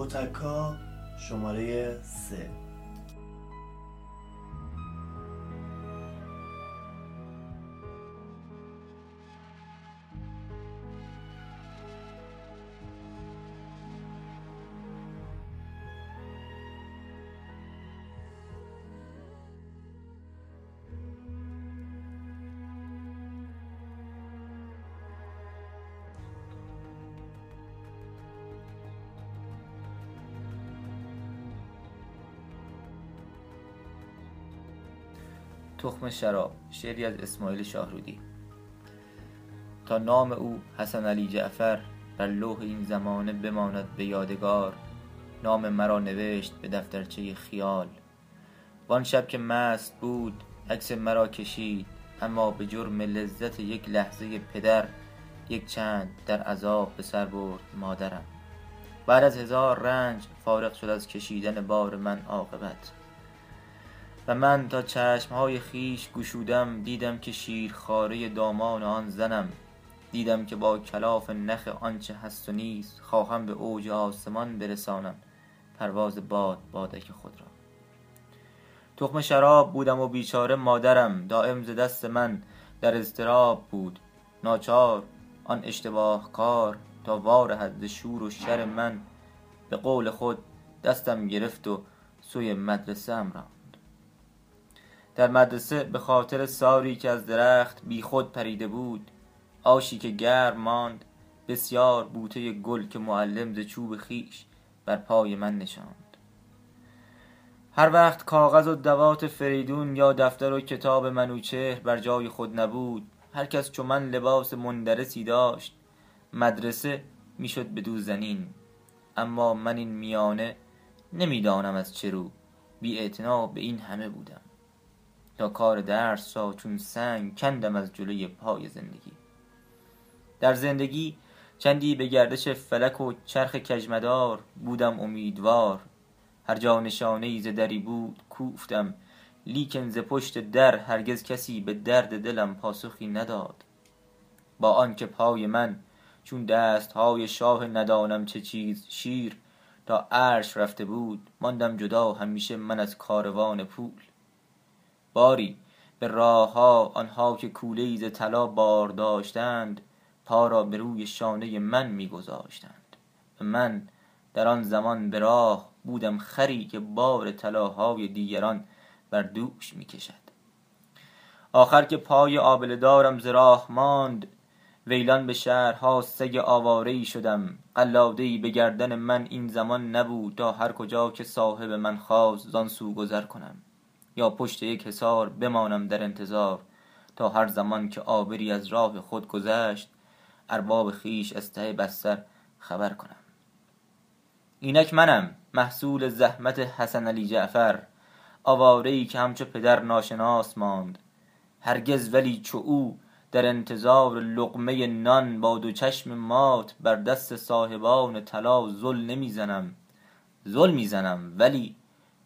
متکا شماره سه. تخم شراب شعری از اسماعیل شاهرودی. تا نام او حسن علی جعفر بر لوح این زمانه بماند به یادگار نام مرا نوشت به دفترچه خیال. وان شب که مست بود عکس مرا کشید اما به جرم لذت یک لحظه پدر یک چند در عذاب به سر برد مادرم. بعد از هزار رنج فارغ شد از کشیدن بار من عاقبت. من تا چشمهای خیش گشودم دیدم که شیرخواره دامان آن زنم. دیدم که با کلاف نخ آنچه هست و نیست خواهم به اوج آسمان برسانم. پرواز باد بادک خود را. تخم شراب بودم و بیچاره مادرم دائم ز دست من در اضطراب بود. ناچار آن اشتباه کار تا وارهد ز شور و شر من. به قول خود دستم گرفت و سوی مدرسه ام راند. در مدرسه به خاطر ساری که از درخت بیخود پریده بود آشی که گرم ماند بسیار بوته گل که معلم ز چوب خویش بر پای من نشاند. هر وقت کاغذ و دوات فریدون یا دفتر و کتاب منوچهر بر جای خود نبود هر کس چو من لباس مندرسی داشت مدرسه می‌شد بدو زنین. اما من این میانه نمی دانم از چه رو بی به این همه بودم. تا کار درس را چون سنگ کندم از جلوی پای زندگی. در زندگی چندی به گردش فلک و چرخ کژمدار بودم امیدوار. هر جا نشانه ای دری بود کوفتم لیکن ز پشت در هرگز کسی به درد دلم پاسخی نداد. با آنکه پای من چون دست های شاه ندانم چه چیز شیر تا عرش رفته بود ماندم جدا همیشه من از کاروان پول. باری. به راه ها آنها که کوله ز طلا بار داشتند پا را به روی شانه من میگذاشتند. و من در آن زمان به راه بودم خری که بار طلاهای دیگران بر دوش می‌کشد. آخر که پای آبله دارم ز ماند ویلان به شهرها سگ آواره شدم. قلاده ای به گردن من این زمان نبود تا هر کجا که صاحب من خواست زان سو گذر کنم. یا پشت یک حصار بمانم در انتظار تا هر زمان که آبری از راه خود گذشت ارباب خیش از ته بستر خبر کنم. اینک منم محصول زحمت حسن علی جعفر آواره ای که همچو پدر ناشناس ماند. هرگز ولی چو او در انتظار لقمه نان با دو چشم مات بر دست صاحبان طلا زل نمی‌زنم. زل می‌زنم ولی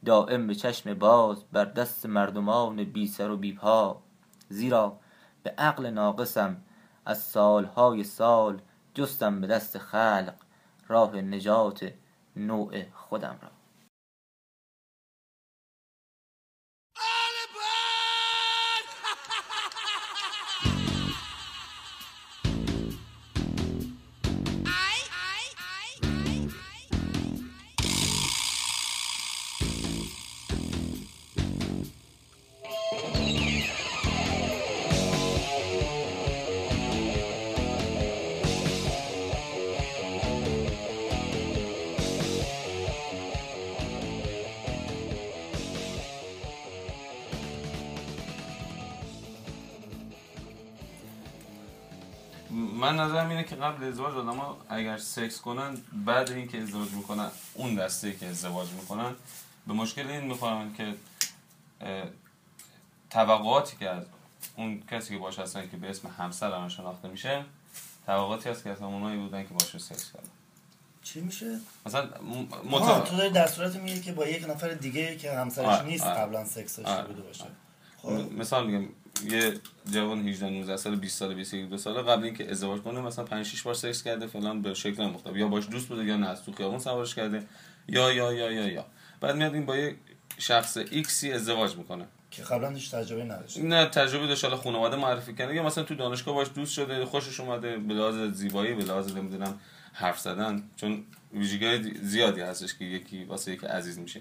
دائم به چشم باز بر دست مردمان بی سر و بی پا. زیرا به عقل ناقصم از سالهای سال جستم به دست خلق راه نجات نوع خودم را. من نظرم اینه که قبل ازدواج آدم اگر سکس کنن بعد اینکه ازدواج می‌کنن اون دسته که ازدواج می‌کنن به مشکل این می‌خورن که توقعاتی که از اون کسی که باش هستن که به اسم همسر شناخته میشه توقعاتی هست که از اونایی بودن که باش سکس کردن چی میشه؟ مثلا مت... تو داری در صورت میگه که با یک نفر دیگه که همسرش نیست قبلا سکس داشته بوده باشه خب. مثال میگم یه جوان 18 19 سال 20 سال 22 ساله قبل اینکه ازدواج کنه مثلا 5 6 بار سکس کرده فلان به شکل مختلف. یا باش دوست بوده یا نه تو خیابون سوارش کرده. یا یا یا یا یا. بعد میاد این با یه شخص ایکسی ازدواج می‌کنه. که قبلا هیچ تجربه نداشت. نه تجربه داشت حالا خانواده معرفی کرده. یا مثلا تو دانشگاه باش دوست شده خوشش اومده به لحاظ زیبایی به لحاظ نمی‌دونم حرف زدن. چون ویژگی زیادی هستش که یکی واسه یکی عزیز میشه.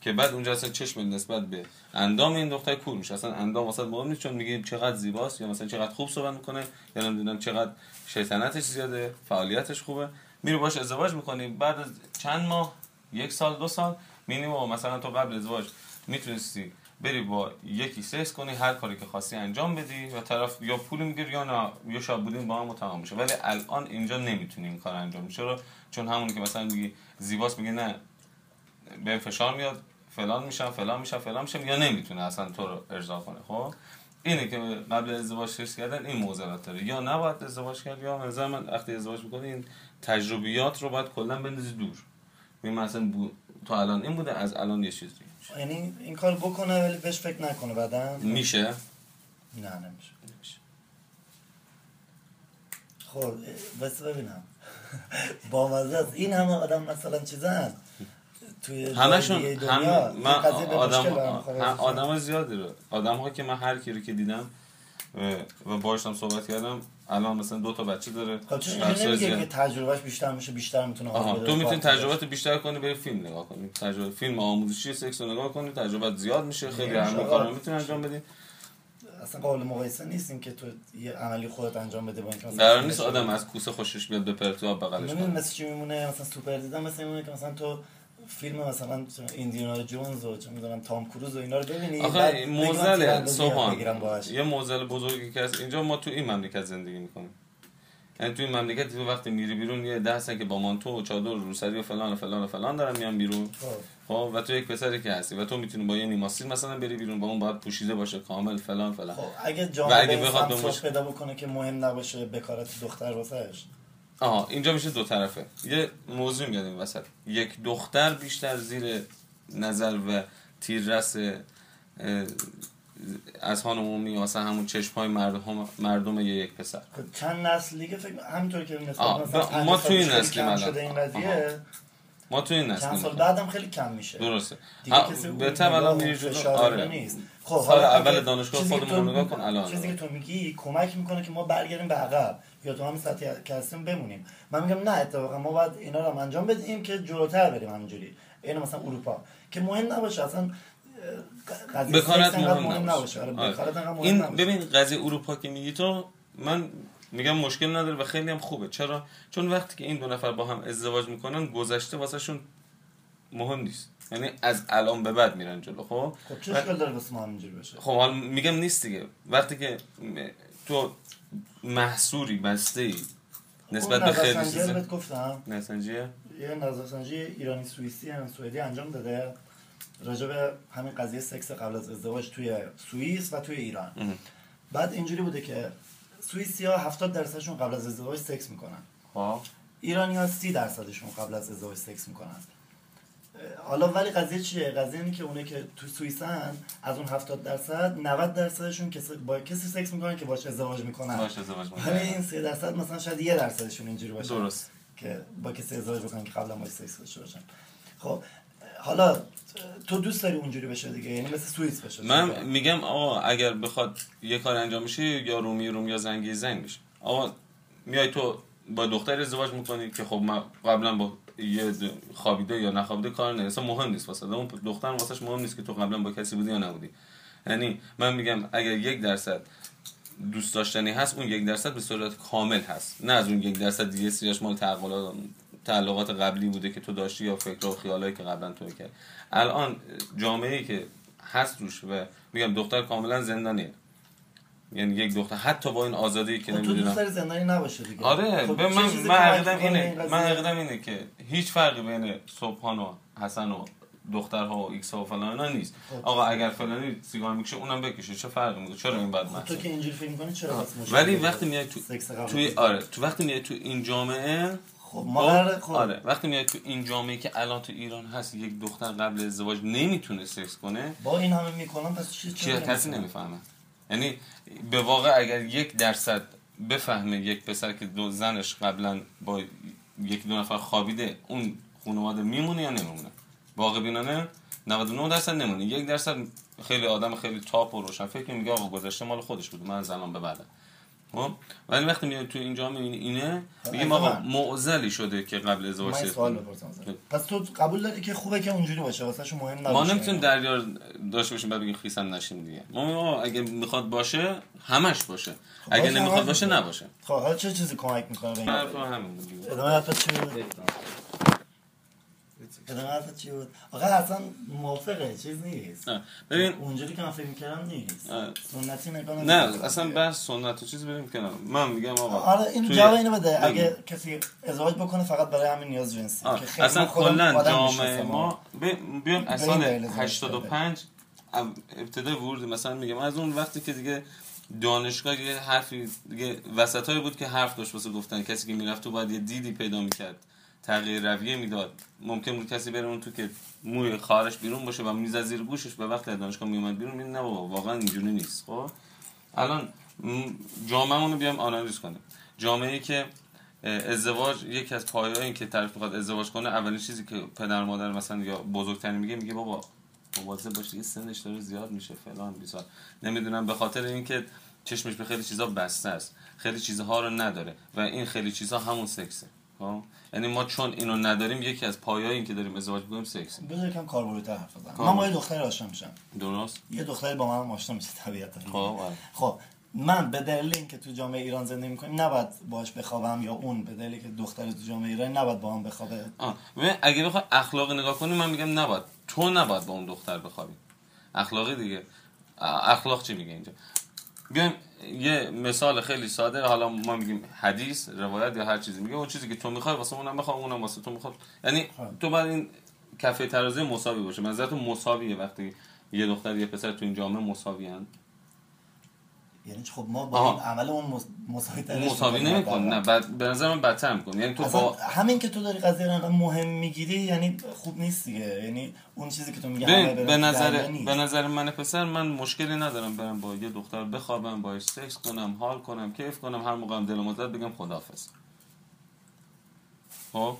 که بعد اونجا اصلا چشم نسبت به اندام این دختر کور میشه. اصلا اندام واسه مهم نیست چون میگه چقدر زیباست یا مثلا چقدر خوب صحبت می‌کنه یا نمی‌دونم چقدر شیطنتش زیاده فعالیتش خوبه. میره باش ازدواج می‌کنی بعد از چند ماه یک سال دو سال مینیمم مثلا تو قبل ازدواج می‌تونستی بری با یکی سکس کنی هر کاری که خواستی انجام بدی و طرف یا پول می‌گیری یا نه یا شاب بودین با هم تمام میشه. ولی الان اینجا نمی‌تونی این کار انجام چرا؟ چون همونی که مثلا میگی زیباست میگه نه به فشار میاد فلان میشم فلان میشم فلان میشم یا نمی‌تونه اصلا تو رو ارضا کنه خب؟ اینه که قبل ازدواج سکس کردن این موزلات داره. یا نباید ازدواج کرد یا نظر من وقتی ازدواج می‌کنی این تجربیات رو باید کلا بندازی دور. می مثلا بو... تو الان این بوده از الان یه چیز دیگه یعنی این کار بکنه ولی بهش فکر نکنه بعدا؟ میشه؟ نه نمیشه. خب بس ببینم. با مزه این همه آدم مثلا چیزن توی همشون هم من این به آدم. هم- آدم زیادی رو آدم ها که من هر کی رو که دیدم و- باشم صحبت کردم الان مثلا دو تا بچه داره خب. که تجربهش بیشتر میشه بیشتر می‌تونه آها تو می‌تونی. تجربات بیشتر کنی بری فیلم نگاه کنی تجربه فیلم آموزشی سکس رو نگاه کنی تجربت زیاد میشه خیلی میگم همه کارا می‌تونی انجام بدی اصلا قابل مقایسه نیستیم که تو یه عملی خودت انجام بده با اینکه مثلا قرار نیست. آدم از کوسه خوشش بیاد به پرتو آب بغلش کنه مثل چی میمونه مثلا سوپر دیدن مثل میمونه که مثلا تو فیلم مثلا ایندیانا جونز و چه می‌دونم تام کروز و اینا رو ببینی آخه موزل سوهان. یه موزل بزرگی که هست. اینجا ما تو این مملکت زندگی می‌کنیم. یعنی تو این مملکت تو وقتی میری بیرون یه ده که با مانتو و چادر و روسری و فلان و فلان و فلان دارن میان بیرون. خب. خب و تو یک پسری که هستی و تو می‌تونی با یه نیماسیل مثلا بری بیرون با اون باید پوشیده باشه کامل فلان فلان. خب اگه جامعه اگه بخواد سوچ پیدا بکنه که مهم نباشه بکارت دختر واسهش. آها اینجا میشه دو طرفه. یه موضوع میاد این وسط. یک دختر بیشتر زیر نظر و تیررس از خان عمومی واسه همون چشم های مردم, مردم یه یک پسر. خب چند نسل دیگه فکر همینطور که مثلا ما کم الان. شده این ما تو این چند نسل سال بعدم خیلی کم میشه. درسته. دیگه ها، کسی به اون طب الان میری جلو. آره. نیست. خب سال حالا اول دانشگاه خودمون تو- نگاه کن. الان چیزی که تو میگی کمک می‌کنه که ما برگردیم به عقب. یا تو همین سطحی که هستیم بمونیم. من میگم نه اتفاقا ما باید اینا رو هم انجام بدیم که جلوتر بریم همینجوری. این مثلا اروپا. که مهم نباشه اصلا قضیه بکارت انقدر مهم نباشه. آره، آره. مهم این نباشه. ببین قضیه اروپا که میگی تو من میگم مشکل نداره و خیلی هم خوبه. چرا؟ چون وقتی که این دو نفر با هم ازدواج می‌کنن گذشته واسهشون مهم نیست. یعنی از الان به بعد میرن جلو خب؟ خب چه اشکال داره واسه ما همینجوری بشه خب حالا میگم نیست دیگه. وقتی که تو محصوری بسته ای. نسبت به خیلی چیزا. گفتم. نسنجیه یه نظرسنجی ایرانی سوئیسی هم سوئدی انجام داده. راجع به همین قضیه سکس قبل از ازدواج توی سوئیس و توی ایران. اه. بعد اینجوری بوده که سوئیسی ها 70 درصدشون قبل از ازدواج سکس می‌کنن. خب. ایرانی ها 30 درصدشون قبل از ازدواج سکس می‌کنن. حالا ولی قضیه چیه؟ قضیه اینه که اونایی که تو سوئیسن از اون 70 درصد 90 درصدشون کسی با کسی سکس می‌کنن که باش ازدواج می‌کنن. باش ازدواج ولی می‌کنه این 3 درصد مثلا شاید یه درصدشون اینجوری باشه درست. که با کسی ازدواج بکنن که قبلا باش سکس داشته باشن. خب حالا تو دوست داری اونجوری بشه دیگه یعنی مثل سوئیس بشه. من میگم آقا اگر بخواد یه کار انجام بشه یا رومی روم یا زنگی زنگ میشه آقا میای تو با دختر ازدواج می‌کنی که خب من قبلا با یه خوابیده یا نخوابیده کار نه اصلا مهم نیست واسه. اون دختر واسش مهم نیست که تو قبلا با کسی بودی یا نبودی. یعنی من میگم اگر یک درصد دوست داشتنی هست اون یک درصد به صورت کامل هست. نه از اون یک درصد دیگه سیاش مال تعقلات تعلقات قبلی بوده که تو داشتی یا فکر و خیالایی که قبلا تو کرد الان جامعه ای که هست روش و میگم دختر کاملا زندانیه. یعنی یک دختر. حتی با این آزادی که خب تو دوست نمی‌دونم. داری زندانی نباشه دیگه. آره خب به من من عقیدم اینه؟ من عقیدم اینه که هیچ فرقی بین سبحان و حسن و دخترها و ایکس ها و فلان اینا نیست. خب. آقا اگر فلانی سیگار می‌کشه اونم بکشه. چه فرقی می‌کنه؟ چرا این بد خب تو که اینجوری فکر می‌کنی چرا ولی؟ وقتی میای تو توی آره تو وقتی میای تو این جامعه خب ما قراره- خب. آره وقتی میای تو این جامعه که الان تو ایران هست یک دختر قبل ازدواج نمی‌تونه سکس کنه با این همه می‌کنم پس چی کسی؟ نمی‌فهمه؟ یعنی به واقع اگر یک درصد بفهمه یک پسر که دو زنش قبلا با یک دو نفر خوابیده اون خانواده میمونه یا نمیمونه؟ واقع بینانه 99 درصد نمونه یک درصد خیلی آدم خیلی تاپ و روشن فکر میگه آقا گذشته مال خودش بود من از الان به بعدم خب؟ ولی وقتی میاد تو اینجا می‌بینی اینه میگه آقا معضلی شده که قبل ازدواج سوال. بپرسم ازت. پس تو قبول داری که خوبه که اونجوری باشه؟ واسه مهم نباشه. ما نمی‌تونیم دریا داشته باشیم بعد بگیم خیسم نشیم دیگه. ما اگه می‌خواد باشه همش باشه. اگه باشه، نمی‌خواد باشه باشه. نباشه. خب حالا چه چیزی کمک می‌کنه به این. ادامه حرفت چی؟ چی بود؟ آقا اصلا موافقه چیز نیست. نه. ببین اونجوری که من فکر می‌کردم نیست. آه. سنتی نگاه نه اصلا بحث سنت و چیز بریم کنار. من میگم آقا آره این توی- جواب اینو بده. اگه کسی ازدواج بکنه فقط برای همین نیاز جنسی. که اصلا کلا جامعه. ما بیام ازدواج 85 اب- ابتدای ورود مثلا میگم. از اون وقتی که دیگه دانشگاه یه حرفی دیگه وسط بود که حرف داشت واسه گفتن. کسی که می‌رفت تو باید یه دیدی پیدا می‌کرد. تغییر رویه می‌داد. ممکن بود کسی بره اون تو که موی خارش بیرون باشه و میز از زیر گوشش به وقت دانشگاه میومد بیرون. میگه نه بابا واقعا اینجوری نیست خب؟ الان جامعه‌مون رو بیام آنالیز کنیم. جامعه که ازدواج یکی از پایه‌های این که طرف می‌خواد ازدواج کنه اولین چیزی که پدر مادر مثلا یا بزرگترین میگه میگه بابا مواظب باش یه سنش داره زیاد میشه فلان بیسار. نمی‌دونم به خاطر اینکه چشمش به خیلی چیزا بسته است. خیلی چیزها رو نداره و این خیلی چیزها همون سکسه. یعنی ما چون اینو نداریم یکی از پایه‌ای این که داریم ازدواج می‌کنیم سکسه بذار یکم کاربردتر حرف بزنم. من با. یه دختر آشنا میشم. درست. یه دختری با من آشنا میشه طبیعتا. خب آره. خب من به دلیل اینکه تو جامعه ایران زندگی می‌کنیم نباید باش بخوابم یا اون به دلیلی که دختر تو جامعه ایران نباید با هم بخوابه. آه. ببین اگه بخوای اخلاقی نگاه کنی من میگم نباید. تو نباید با اون دختر بخوابی. اخلاقی دیگه. اخلاق چی میگه اینجا؟ بیایم یه مثال خیلی ساده حالا ما میگیم حدیث روایت یا هر چیزی میگه اون چیزی که تو می‌خوای واسه اونم بخوام اونم واسه تو می‌خواد یعنی خب. تو باید این کفه ترازی مساوی باشه من تو مساویه وقتی یه دختر یه پسر تو این جامعه مساوی هن. یعنی خب ما با آها. این عمل اون مس- مساوی ترش مساوی می‌کنیم. نمیکن نه بعد به نظر من بدتر میکن یعنی تو با همین که تو داری قضیه رو مهم می‌گیری یعنی خوب نیست دیگه. یعنی اون چیزی که تو میگی به تو نظر. به نظر من پسر من مشکلی ندارم برم با یه دختر بخوابم باش سکس کنم حال کنم کیف کنم هر موقع دلم زد بگم خداحافظ. خب؟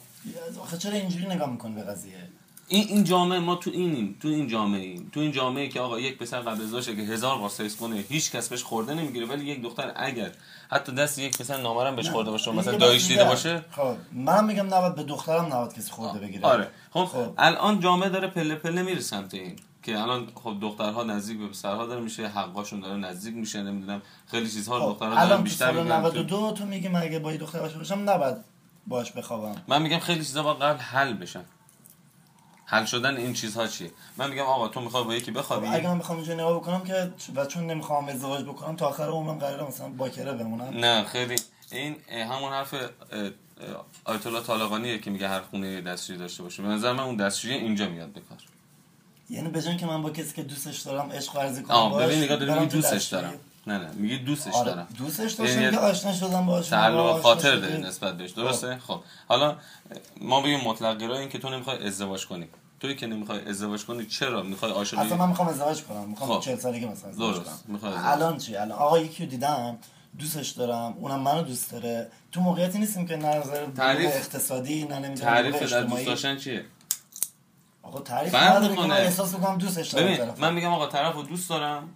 آخه چرا اینجوری نگاه می‌کنی به قضیه؟ این این جامعه ما تو اینیم تو این جامعه ایم تو این جامعه که آقا یک پسر قبل ازدواج که هزار بار سکس کنه هیچ کس بهش خورده نمی‌گیره ولی یک دختر اگر حتی دست یک پسر نامرم بهش خورده باشه مثلا دایش دیده. باشه؟ خب من میگم نباید به دخترم نباید کسی خورده بگیره. آره. خب, خب. الان جامعه داره پله پله میره سمت این که الان خب دخترها نزدیک به پسرها داره میشه حقاشون داره نزدیک میشه نمی‌دونم خیلی چیزها خب دخترها دارن بیشتر میگن 92 تو میگی من اگه با دختر باشه باشم نباید باش بخوابم. من میگم خیلی چیزا باید قبل حل بشن. حل شدن این چیزها چیه؟ من میگم آقا تو می‌خوای با یکی خب بخوابی؟ اگه من بخوام اینجوری نگاه بکنم که و چون نمی‌خوام ازدواج بکنم تا آخر عمرم قراره مثلا باکره بمونم. نه خیلی. این همون حرف آیت الله طالقانیه که میگه هر خونه دستشویی داشته باشه. به نظر من اون دستشویی اینجا میاد به کار. یعنی جای که من با کسی که دوستش دارم عشق ورزی کنم آه ببین نگاه تو دوستش. دارم. نه نه میگی دوستش آره دارم. دوستش داشتم یعنی که آشنا شدم باش تعلق خاطر. داری نسبت بهش. درسته؟ خب. حالا ما بگیم مطلق این که تو نمی‌خوای ازدواج کنی. توی که نمی‌خوای ازدواج کنی چرا می‌خوای عاشقی اصلا من می‌خوام ازدواج کنم می‌خوام خب. 40 سالگی مثلا ازدواج. کنم. الان چی الان آقا یکی رو دیدم دوستش دارم اونم منو دوست داره تو موقعیتی نیستیم که نظر تعریف- اقتصادی نه نمی‌دونم تعریف دوست داشتن چیه آقا تعریف نداره که من. احساس می‌کنم دوستش دارم. من میگم آقا طرف رو دوست دارم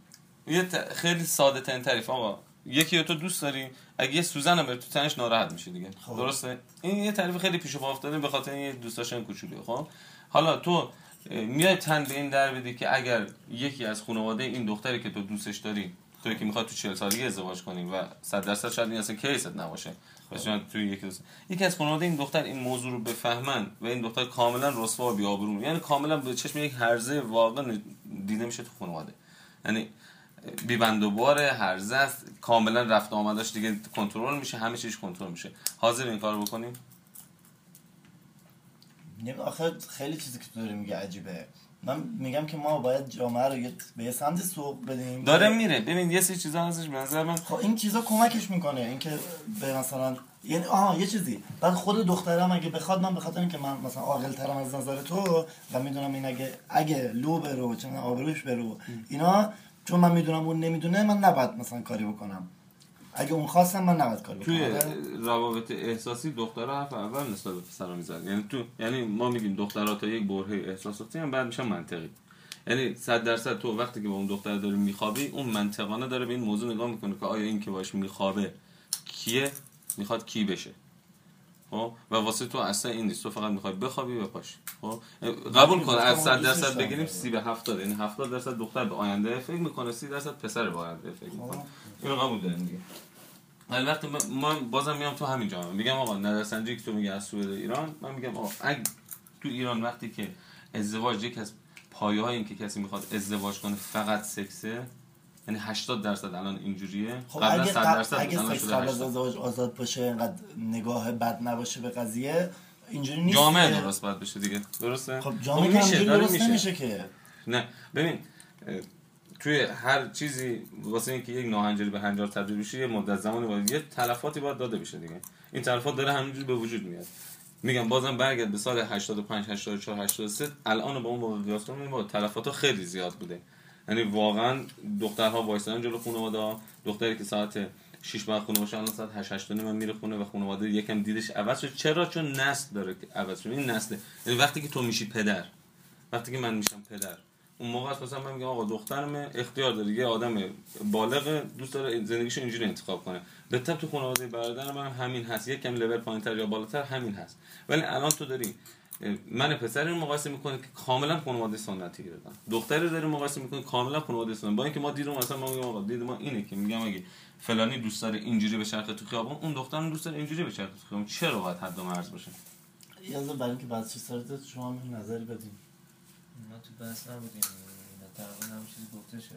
یه ت- خیلی ساده ترین تعریف آقا یکی تو دوست داری اگه یه سوزن هم بره تو تنش ناراحت میشه دیگه خب. درسته این یه تعریف خیلی پیش پا افتاده به خاطر این دوست داشتن کوچولیه خب حالا تو میای تن به این در بدی که اگر یکی از خانواده این دختری که تو دوستش داری توی که می‌خواد تو 40 سالگی ازدواج کنی و 100 درصد شاید این اصلا کیست نباشه مثلا توی یکی دوست. یکی از خانواده این دختر این موضوع رو بفهمن و این دختر کاملا رسوا و بی‌آبرو یعنی کاملا به چشم یک هرزه واقع دیده میشه تو خانواده. یعنی بی بند و بار هرزه است کاملا رفت و آمداش دیگه کنترل میشه همه چیز کنترل میشه. حاضر این کار بکنیم نمی- آخه خیلی چیزی که تو داری میگه عجیبه. من میگم که ما باید جامعه رو به یه سمت سوق بدیم. داره میره. ببین یه سری چیزا هستش به نظر من خب این چیزا کمکش می‌کنه. اینکه به مثلا یعنی آها یه چیزی. بعد خود دخترم اگه بخواد من بخاطر اینکه من مثلا عاقل ترم از نظر تو و می‌دونم این اگه اگه لو برو چه آبروش برو. اینا چون من می‌دونم اون نمی‌دونه من نباید مثلا کاری بکنم. اگه اون خواستم من نباید کاری بکنم. توی؟ روابط احساسی دخترها حرف اول نسبت به پسرا می‌زنن یعنی تو یعنی ما میگیم دخترها تا یک برهه احساساتی هم بعد میشن منطقی. یعنی صد درصد تو وقتی که با اون دختر داری میخوابی اون منطقانه داره به این موضوع نگاه می‌کنه که آیا این که باش میخوابه کیه؟ می‌خواد کی بشه؟ خب؟ و واسه تو اصلا این نیست. تو فقط می‌خوای بخوابی و پاشی خب؟ قبول کن از صد دوستش درصد دارم. بگیریم سی به هفتاد. یعنی هفتاد درصد دختر به آینده فکر می‌کنه سی درصد پسر به آینده فکر می‌کنه. اینو قبول داریم دیگه. ولی وقتی من- من بازم میام تو همین جامعه. میگم آقا نظرسنجی که تو میگه از سوئد ایران من میگم آقا اگه تو ایران وقتی که ازدواج یک از پایه های این که کسی می‌خواد ازدواج کنه فقط سکسه یعنی 80 درصد الان اینجوریه. خب قبلا اگه 100 قبل- درصد اگه سکس قبل از 80 ازدواج آزاد باشه اینقدر نگاه بد نباشه به قضیه اینجوری نیست جامعه دیگه. درست باید بشه دیگه. درسته؟ خب جامعه که همینجوری داره درست نمیشه که. نه ببین توی هر چیزی واسه اینکه یک ناهنجاری به هنجار تبدیل بشه یه مدت زمانی باید یه تلفاتی باید داده بشه دیگه. این تلفات داره همینجوری به وجود میاد. میگم بازم برگرد به سال 85 84 83 الان با اون موقع قیاس کنیم با تلفات خیلی زیاد بوده. یعنی واقعا دخترها وایسادن جلو خانواده دختری که ساعت 6 بعد خونه باشه الان ساعت 8 8 من میره خونه و خانواده یکم دیدش عوض شد. چرا؟ چون نسل داره که عوض شد. این نسله. یعنی وقتی که تو میشی پدر وقتی که من میشم پدر اون موقع است من میگم آقا دخترم اختیار داره. یه آدم بالغ دوست داره زندگیشو اینجوری انتخاب کنه. به تو خانواده برادر من هم همین هست. یکم لول پایینتر یا بالاتر همین هست. ولی الان تو داری من پسر رو مقایسه می‌کنه که کاملا خانواده سنتی گرفتن دختری داری مقایسه می‌کنه کاملا خانواده سنتی. با اینکه ما دیدم مثلا ما میگم آقا دید ما اینه که میگم اگه فلانی دوست داره اینجوری به چرخه تو خیابون اون دخترم دوست داره اینجوری به چرخه تو خیابون. چرا باید حد و مرز باشه؟ یازه برای اینکه بعد چیز سرت شما هم نظری بدین. ما تو بحث نبودیم. تقریبا هم چیزی گفته شد.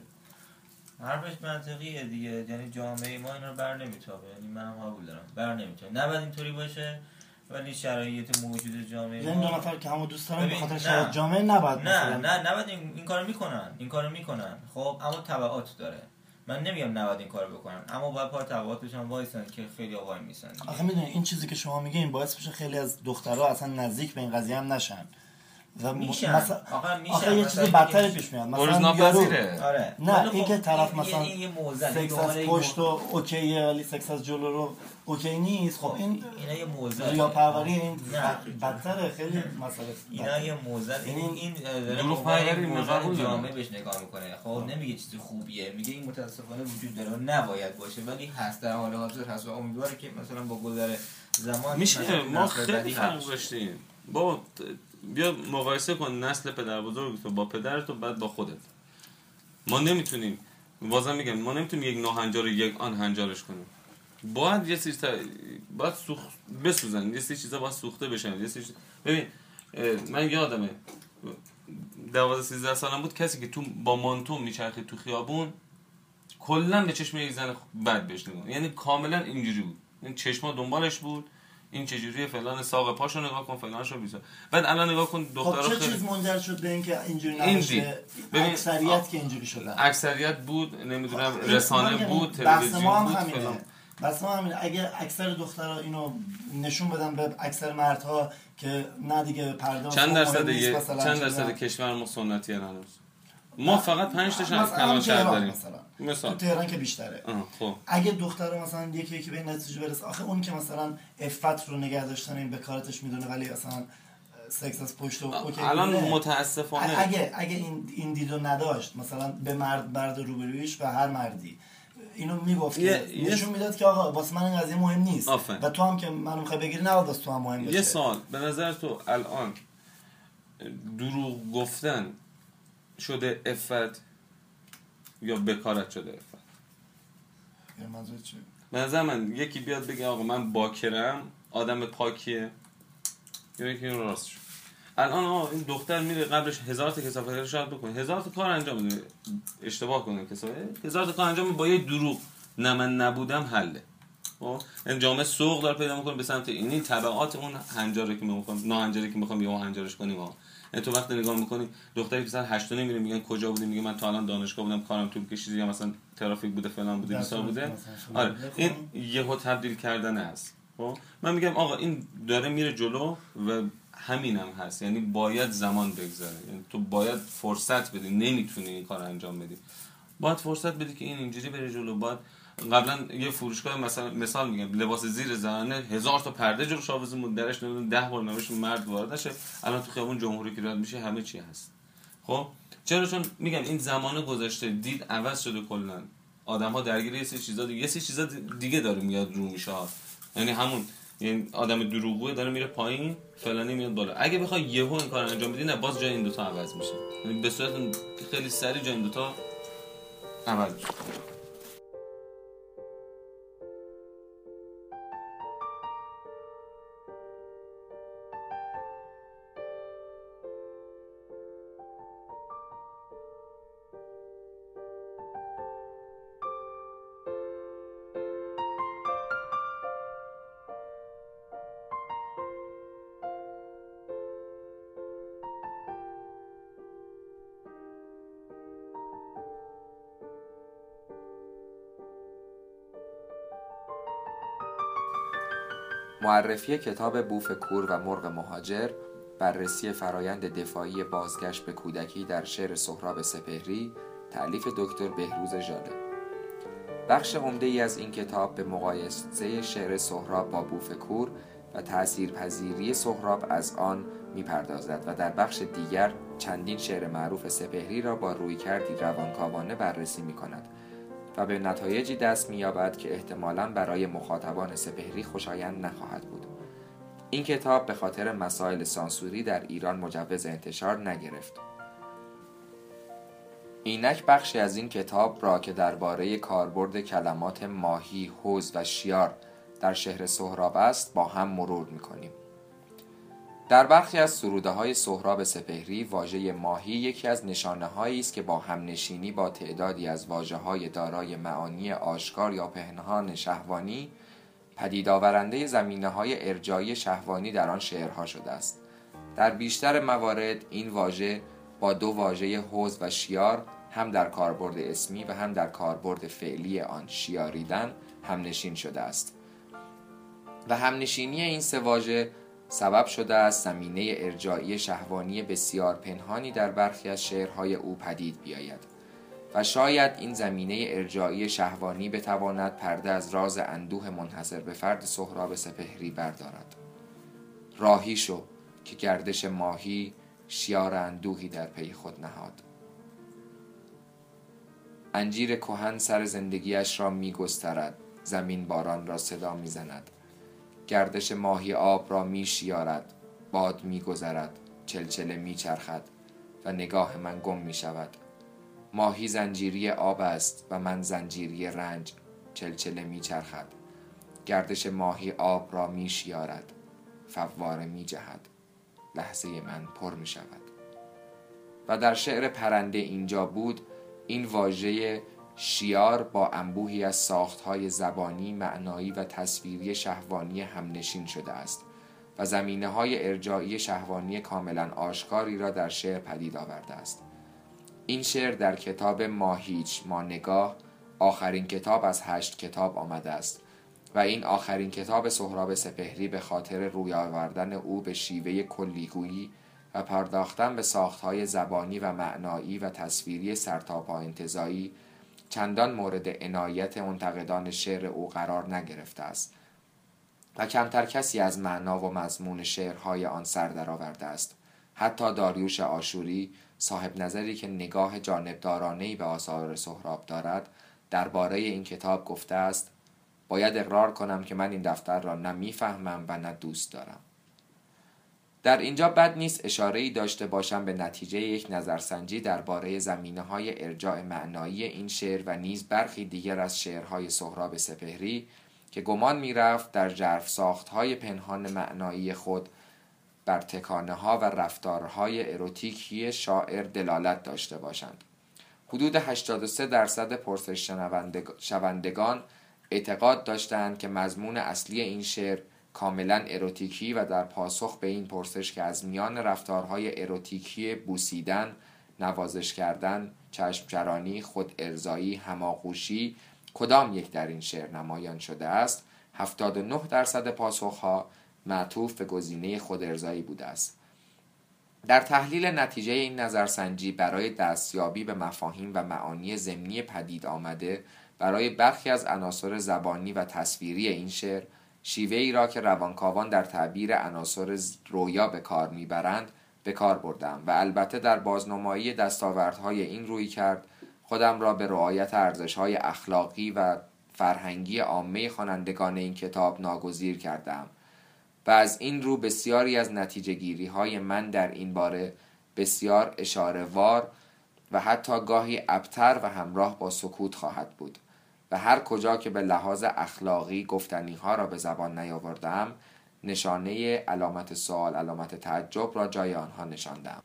حرفش منطقیه دیگه. یعنی جامعه ما اینا رو بر نمیتابه. یعنی من هم قبول دارم. بر نمیتابه. نباید اینطوری باشه. ولی شرایط موجود جامعه یعنی دو نفر که همو دوست دارن به ببین، خاطر نه. شرایط جامعه نباید نه نه نباید این, این کارو می‌کنن این کارو می‌کنن. خب اما تبعات داره. من نمیگم نباید این کارو بکنن اما باید پار تبعاتش هم وایسن که خیلی وای میسن آخه می‌دونی این چیزی که شما میگه این باعث میشه خیلی از دخترها اصلا نزدیک به این قضیه هم نشن. و میشن. مثلا آخه میشن. آخه یه مثلا چیز اینکه- بدتری پیش میاد. بروز مثلا یارو ناپذیره آره. نه، این خب که طرف این- مثلا این سکس از پشت و اوکیه ولی سکس از جلو رو اوکی نیست. خب این اینا یه موزه ریا پروری این نه. بدتره. خیلی مسئله اینا یه موزه این یعنی این داره دروغ پروری یک موزه قبول دارم. جامعه بهش نگاه می‌کنه. خب نمیگه چیز خوبیه. میگه این متاسفانه وجود داره و نباید باشه ولی هست در حال حاضر هست و امیدواره که مثلا با گذر زمان میشه ما خیلی فرق. داشتیم. با بیا مقایسه کن نسل پدر بزرگ تو با پدرت و بعد با خودت. ما نمی‌تونیم بازم میگم ما نمی‌تونیم یک ناهنجار رو یک آن هنجارش کنیم. باید یه سری تا... باید سوخ... بسوزن. یه سری چیزا باید سوخته بشن. یه سری چیز- ببین من یادمه دوازده سیزده سالم بود کسی که تو با مانتو میچرخید تو خیابون کلا به چشم یک زن بد بهش یعنی کاملا اینجوری بود. این چشما دنبالش بود. این چجوریه فلان ساق پاشو نگاه کن فلانشو بیسا بعد الان نگاه کن خب دخترها چه خیلی چیز منجر شد به اینکه اینجوری این نباشه. ببین، اکثریت آه. که اینجوری شدن اکثریت بود نمی‌دونم این- رسانه بود تلویزیون ما هم بود همینه. فلان بس ما همینه اگه اکثر دخترها اینو نشون بدن به اکثر مردها که نه دیگه پرده چند درصد چند درصد. کشور ما سنتی هنوز ما فقط پنج تا مثلا کلان شهر داریم مثلا. تو مثال تهران که بیشتره. خب. اگه دختر مثلا یکی یکی به این نتیجه برسه آخه اون که مثلا افت رو نگه داشتن این بکارتش می‌دونه ولی مثلا سکس از پشت و اوکی الان. متاسفانه. اگه اگه این این دیدو نداشت مثلا به مرد مرد روبرویش و هر مردی. اینو می‌گفت یه- نشون می‌داد که آقا واسه من این قضیه مهم نیست. آفرین. و تو هم که منو می‌خوای بگیری نباید واسه تو هم مهم باشه یه سال به نظر تو الان دروغ گفتن شده افت یا بکارت شده افت؟ یه منظور نظر من یکی بیاد بگه آقا من باکرم آدم پاکیه. یا یکی این راست شد. الان آقا این دختر میره قبلش هزار تا کسافت رو شاید بکنه. هزار تا کار انجام میده. اشتباه کنه کسافت. هزار تا کار انجام با یه دروغ. نه من نبودم حله. خب. این جامعه سوق داره پیدا می‌کنه به سمت این این تبعات اون هنجاری که می‌خوام ناهنجاری که می‌خوام یا هنجارش کنیم. آقا یعنی تو وقتی نگاه می‌کنی دختری که مثلا هشت و نیم میره میگن کجا بودی؟ میگه من تا الان دانشگاه بودم کارم طول کشید یا مثلا ترافیک بوده فلان بوده بیسار بوده. آره. این یهو تبدیل کردن است. خب. من میگم آقا این داره میره جلو و همین هم هست. یعنی باید زمان بگذره یعنی تو باید فرصت بدی. نمی‌تونی این کار انجام بدی. باید فرصت بدی که این اینجوری بره جلو. باید قبلا یه فروشگاه مثلا مثال میگم لباس زیر زنانه هزار تا پرده شاوز بود درش نمیدون ده بار نوشت مرد وارد نشه. الان تو خیابون جمهوری که رد میشه همه چی هست. خب؟ چرا؟ چون میگم این زمان گذشته دید عوض شده کلا. آدم ها درگیر یه سری چیزا دیگه یه سری چیزا دیگه داره میاد رو میشه یعنی همون یعنی آدم دروغگو داره میره پایین فلانی میاد بالا. اگه بخوای یهو این کار انجام بدی نه باز جای این دوتا عوض میشه. یعنی به صورت خیلی سریع جای این دوتا عوض میشه. معرفی کتاب بوف کور و مرغ مهاجر بررسی فرایند دفاعی بازگشت به کودکی در شعر سهراب سپهری تعلیف دکتر بهروز ژاله. بخش عمده ای از این کتاب به مقایسه شعر سهراب با بوف کور و تاثیرپذیری سهراب از آن می‌پردازد و در بخش دیگر چندین شعر معروف سپهری را با روی کردی روانکاوانه بررسی می کند و به نتایجی دست می‌یابد که احتمالاً برای مخاطبان سپهری خوشایند نخواهد بود. این کتاب به خاطر مسائل سانسوری در ایران مجوز انتشار نگرفت. اینک بخشی از این کتاب را که درباره کاربرد کلمات ماهی، حوز و شیار در شهر سهراب است با هم مرور می‌کنیم. در برخی از سروده های سهراب سپهری واژه ماهی یکی از نشانه هایی است که با همنشینی با تعدادی از واجه های دارای معانی آشکار یا پنهان شهوانی پدید آورنده زمینه های ارجایی شهوانی در آن شعرها شده است. در بیشتر موارد این واژه با دو واژه حوز و شیار هم در کاربرد اسمی و هم در کاربرد فعلی آن شیاریدن همنشین شده است. و همنشینی این سه واژه سبب شده است زمینه ارجاعی شهوانی بسیار پنهانی در برخی از شعرهای او پدید بیاید و شاید این زمینه ارجاعی شهوانی بتواند پرده از راز اندوه منحصر به فرد سهراب سپهری بردارد. راهی شو که گردش ماهی شیار اندوهی در پی خود نهاد. انجیر کهن سر زندگیش را می گسترد زمین باران را صدا می زند گردش ماهی آب را می شیارد باد می گذرد چلچله می چرخد و نگاه من گم می شود. ماهی زنجیری آب است و من زنجیری رنج چلچله می چرخد. گردش ماهی آب را می شیارد فواره می جهد. لحظه من پر می شود. و در شعر پرنده اینجا بود این واژه شیار با انبوهی از ساختهای زبانی، معنایی و تصویری شهوانی همنشین شده است و زمینه های ارجایی شهوانی کاملا آشکاری را در شعر پدید آورده است. این شعر در کتاب ما هیچ ما نگاه آخرین کتاب از هشت کتاب آمده است و این آخرین کتاب سهراب سپهری به خاطر روی آوردن او به شیوه کلیگویی و پرداختن به ساختهای زبانی و معنایی و تصویری سرتاپا انتظایی چندان مورد عنایت منتقدان شعر او قرار نگرفته است و کمتر کسی از معنا و مضمون شعرهای آن سر درآورده است. حتی داریوش آشوری صاحب نظری که نگاه جانبدارانهی به آثار سهراب دارد درباره این کتاب گفته است باید اقرار کنم که من این دفتر را نه می‌فهمم و نه دوست دارم. در اینجا بد نیست اشاره داشته باشم به نتیجه یک نظرسنجی درباره زمینه های ارجاع معنایی این شعر و نیز برخی دیگر از شعرهای سهراب سپهری که گمان می‌رفت در جرف ساخت های پنهان معنایی خود بر تکانه ها و رفتارهای اروتیکی شاعر دلالت داشته باشند. حدود 83 درصد پرسش شوندگان اعتقاد داشتند که مضمون اصلی این شعر کاملا اروتیکی و در پاسخ به این پرسش که از میان رفتارهای اروتیکی بوسیدن، نوازش کردن، چشمچرانی، خود ارزایی، هماغوشی کدام یک در این شعر نمایان شده است؟ 79 درصد پاسخها معطوف به گزینه خود ارزایی بوده است. در تحلیل نتیجه این نظرسنجی برای دستیابی به مفاهیم و معانی ضمنی پدید آمده برای برخی از عناصر زبانی و تصویری این شعر شیوه ای را که روانکاوان در تعبیر عناصر رویا به کار می‌برند به کار بردم و البته در بازنمایی دستاوردهای این روی کرد خودم را به رعایت ارزشهای اخلاقی و فرهنگی عامه خوانندگان این کتاب ناگزیر کردم و از این رو بسیاری از نتیجه گیری های من در این باره بسیار اشاره وار و حتی گاهی ابتر و همراه با سکوت خواهد بود. و هر کجا که به لحاظ اخلاقی گفتنی ها را به زبان نیاوردم نشانه علامت سوال علامت تعجب را جای آنها نشاندم.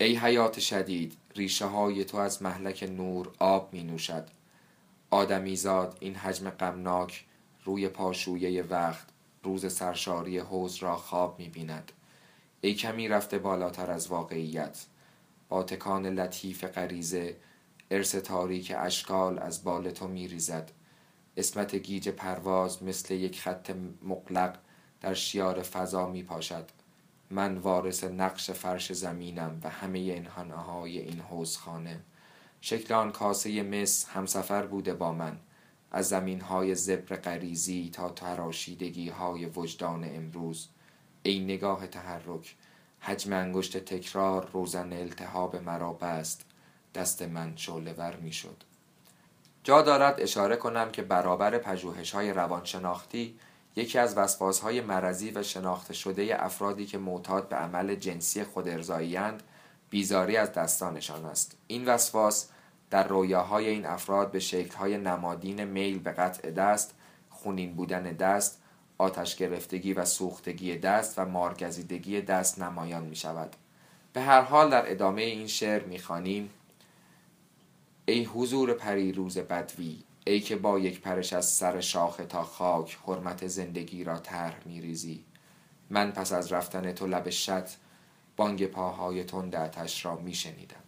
ای حیات شدید ریشه های تو از محلک نور آب می نوشد. آدمیزاد این حجم غمناک روی پاشویه وقت روز سرشاری حوز را خواب می بیند. ای کمی رفته بالاتر از واقعیت. با تکان لطیف غریزه ارث تاریک اشکال از بال تو می ریزد اسمت گیج پرواز مثل یک خط مقلق در شیار فضا می پاشد من وارث نقش فرش زمینم و همه این های این حوزخانه. شکل آن کاسه مس همسفر بوده با من. از زمین های زبر غریزی تا تراشیدگی های وجدان امروز. ای نگاه تحرک حجم انگشت تکرار روزن التهاب مرا بست. دست من شعله ور می شد جا دارد اشاره کنم که برابر پژوهش های روانشناختی یکی از وسواس های مرضی و شناخته شده افرادی که معتاد به عمل جنسی خود ارزاییند بیزاری از دستانشان است. این وسواس در رویاهای این افراد به شکلهای نمادین میل به قطع دست خونین بودن دست آتش گرفتگی و سوختگی دست و مارگزیدگی دست نمایان می شود به هر حال در ادامه این شعر می خانیم ای حضور روز بدوی ای که با یک پرش از سر شاخه تا خاک حرمت زندگی را طرح ریزی من پس از رفتن تو لب شط بانگ پاهای تند را را شنیدم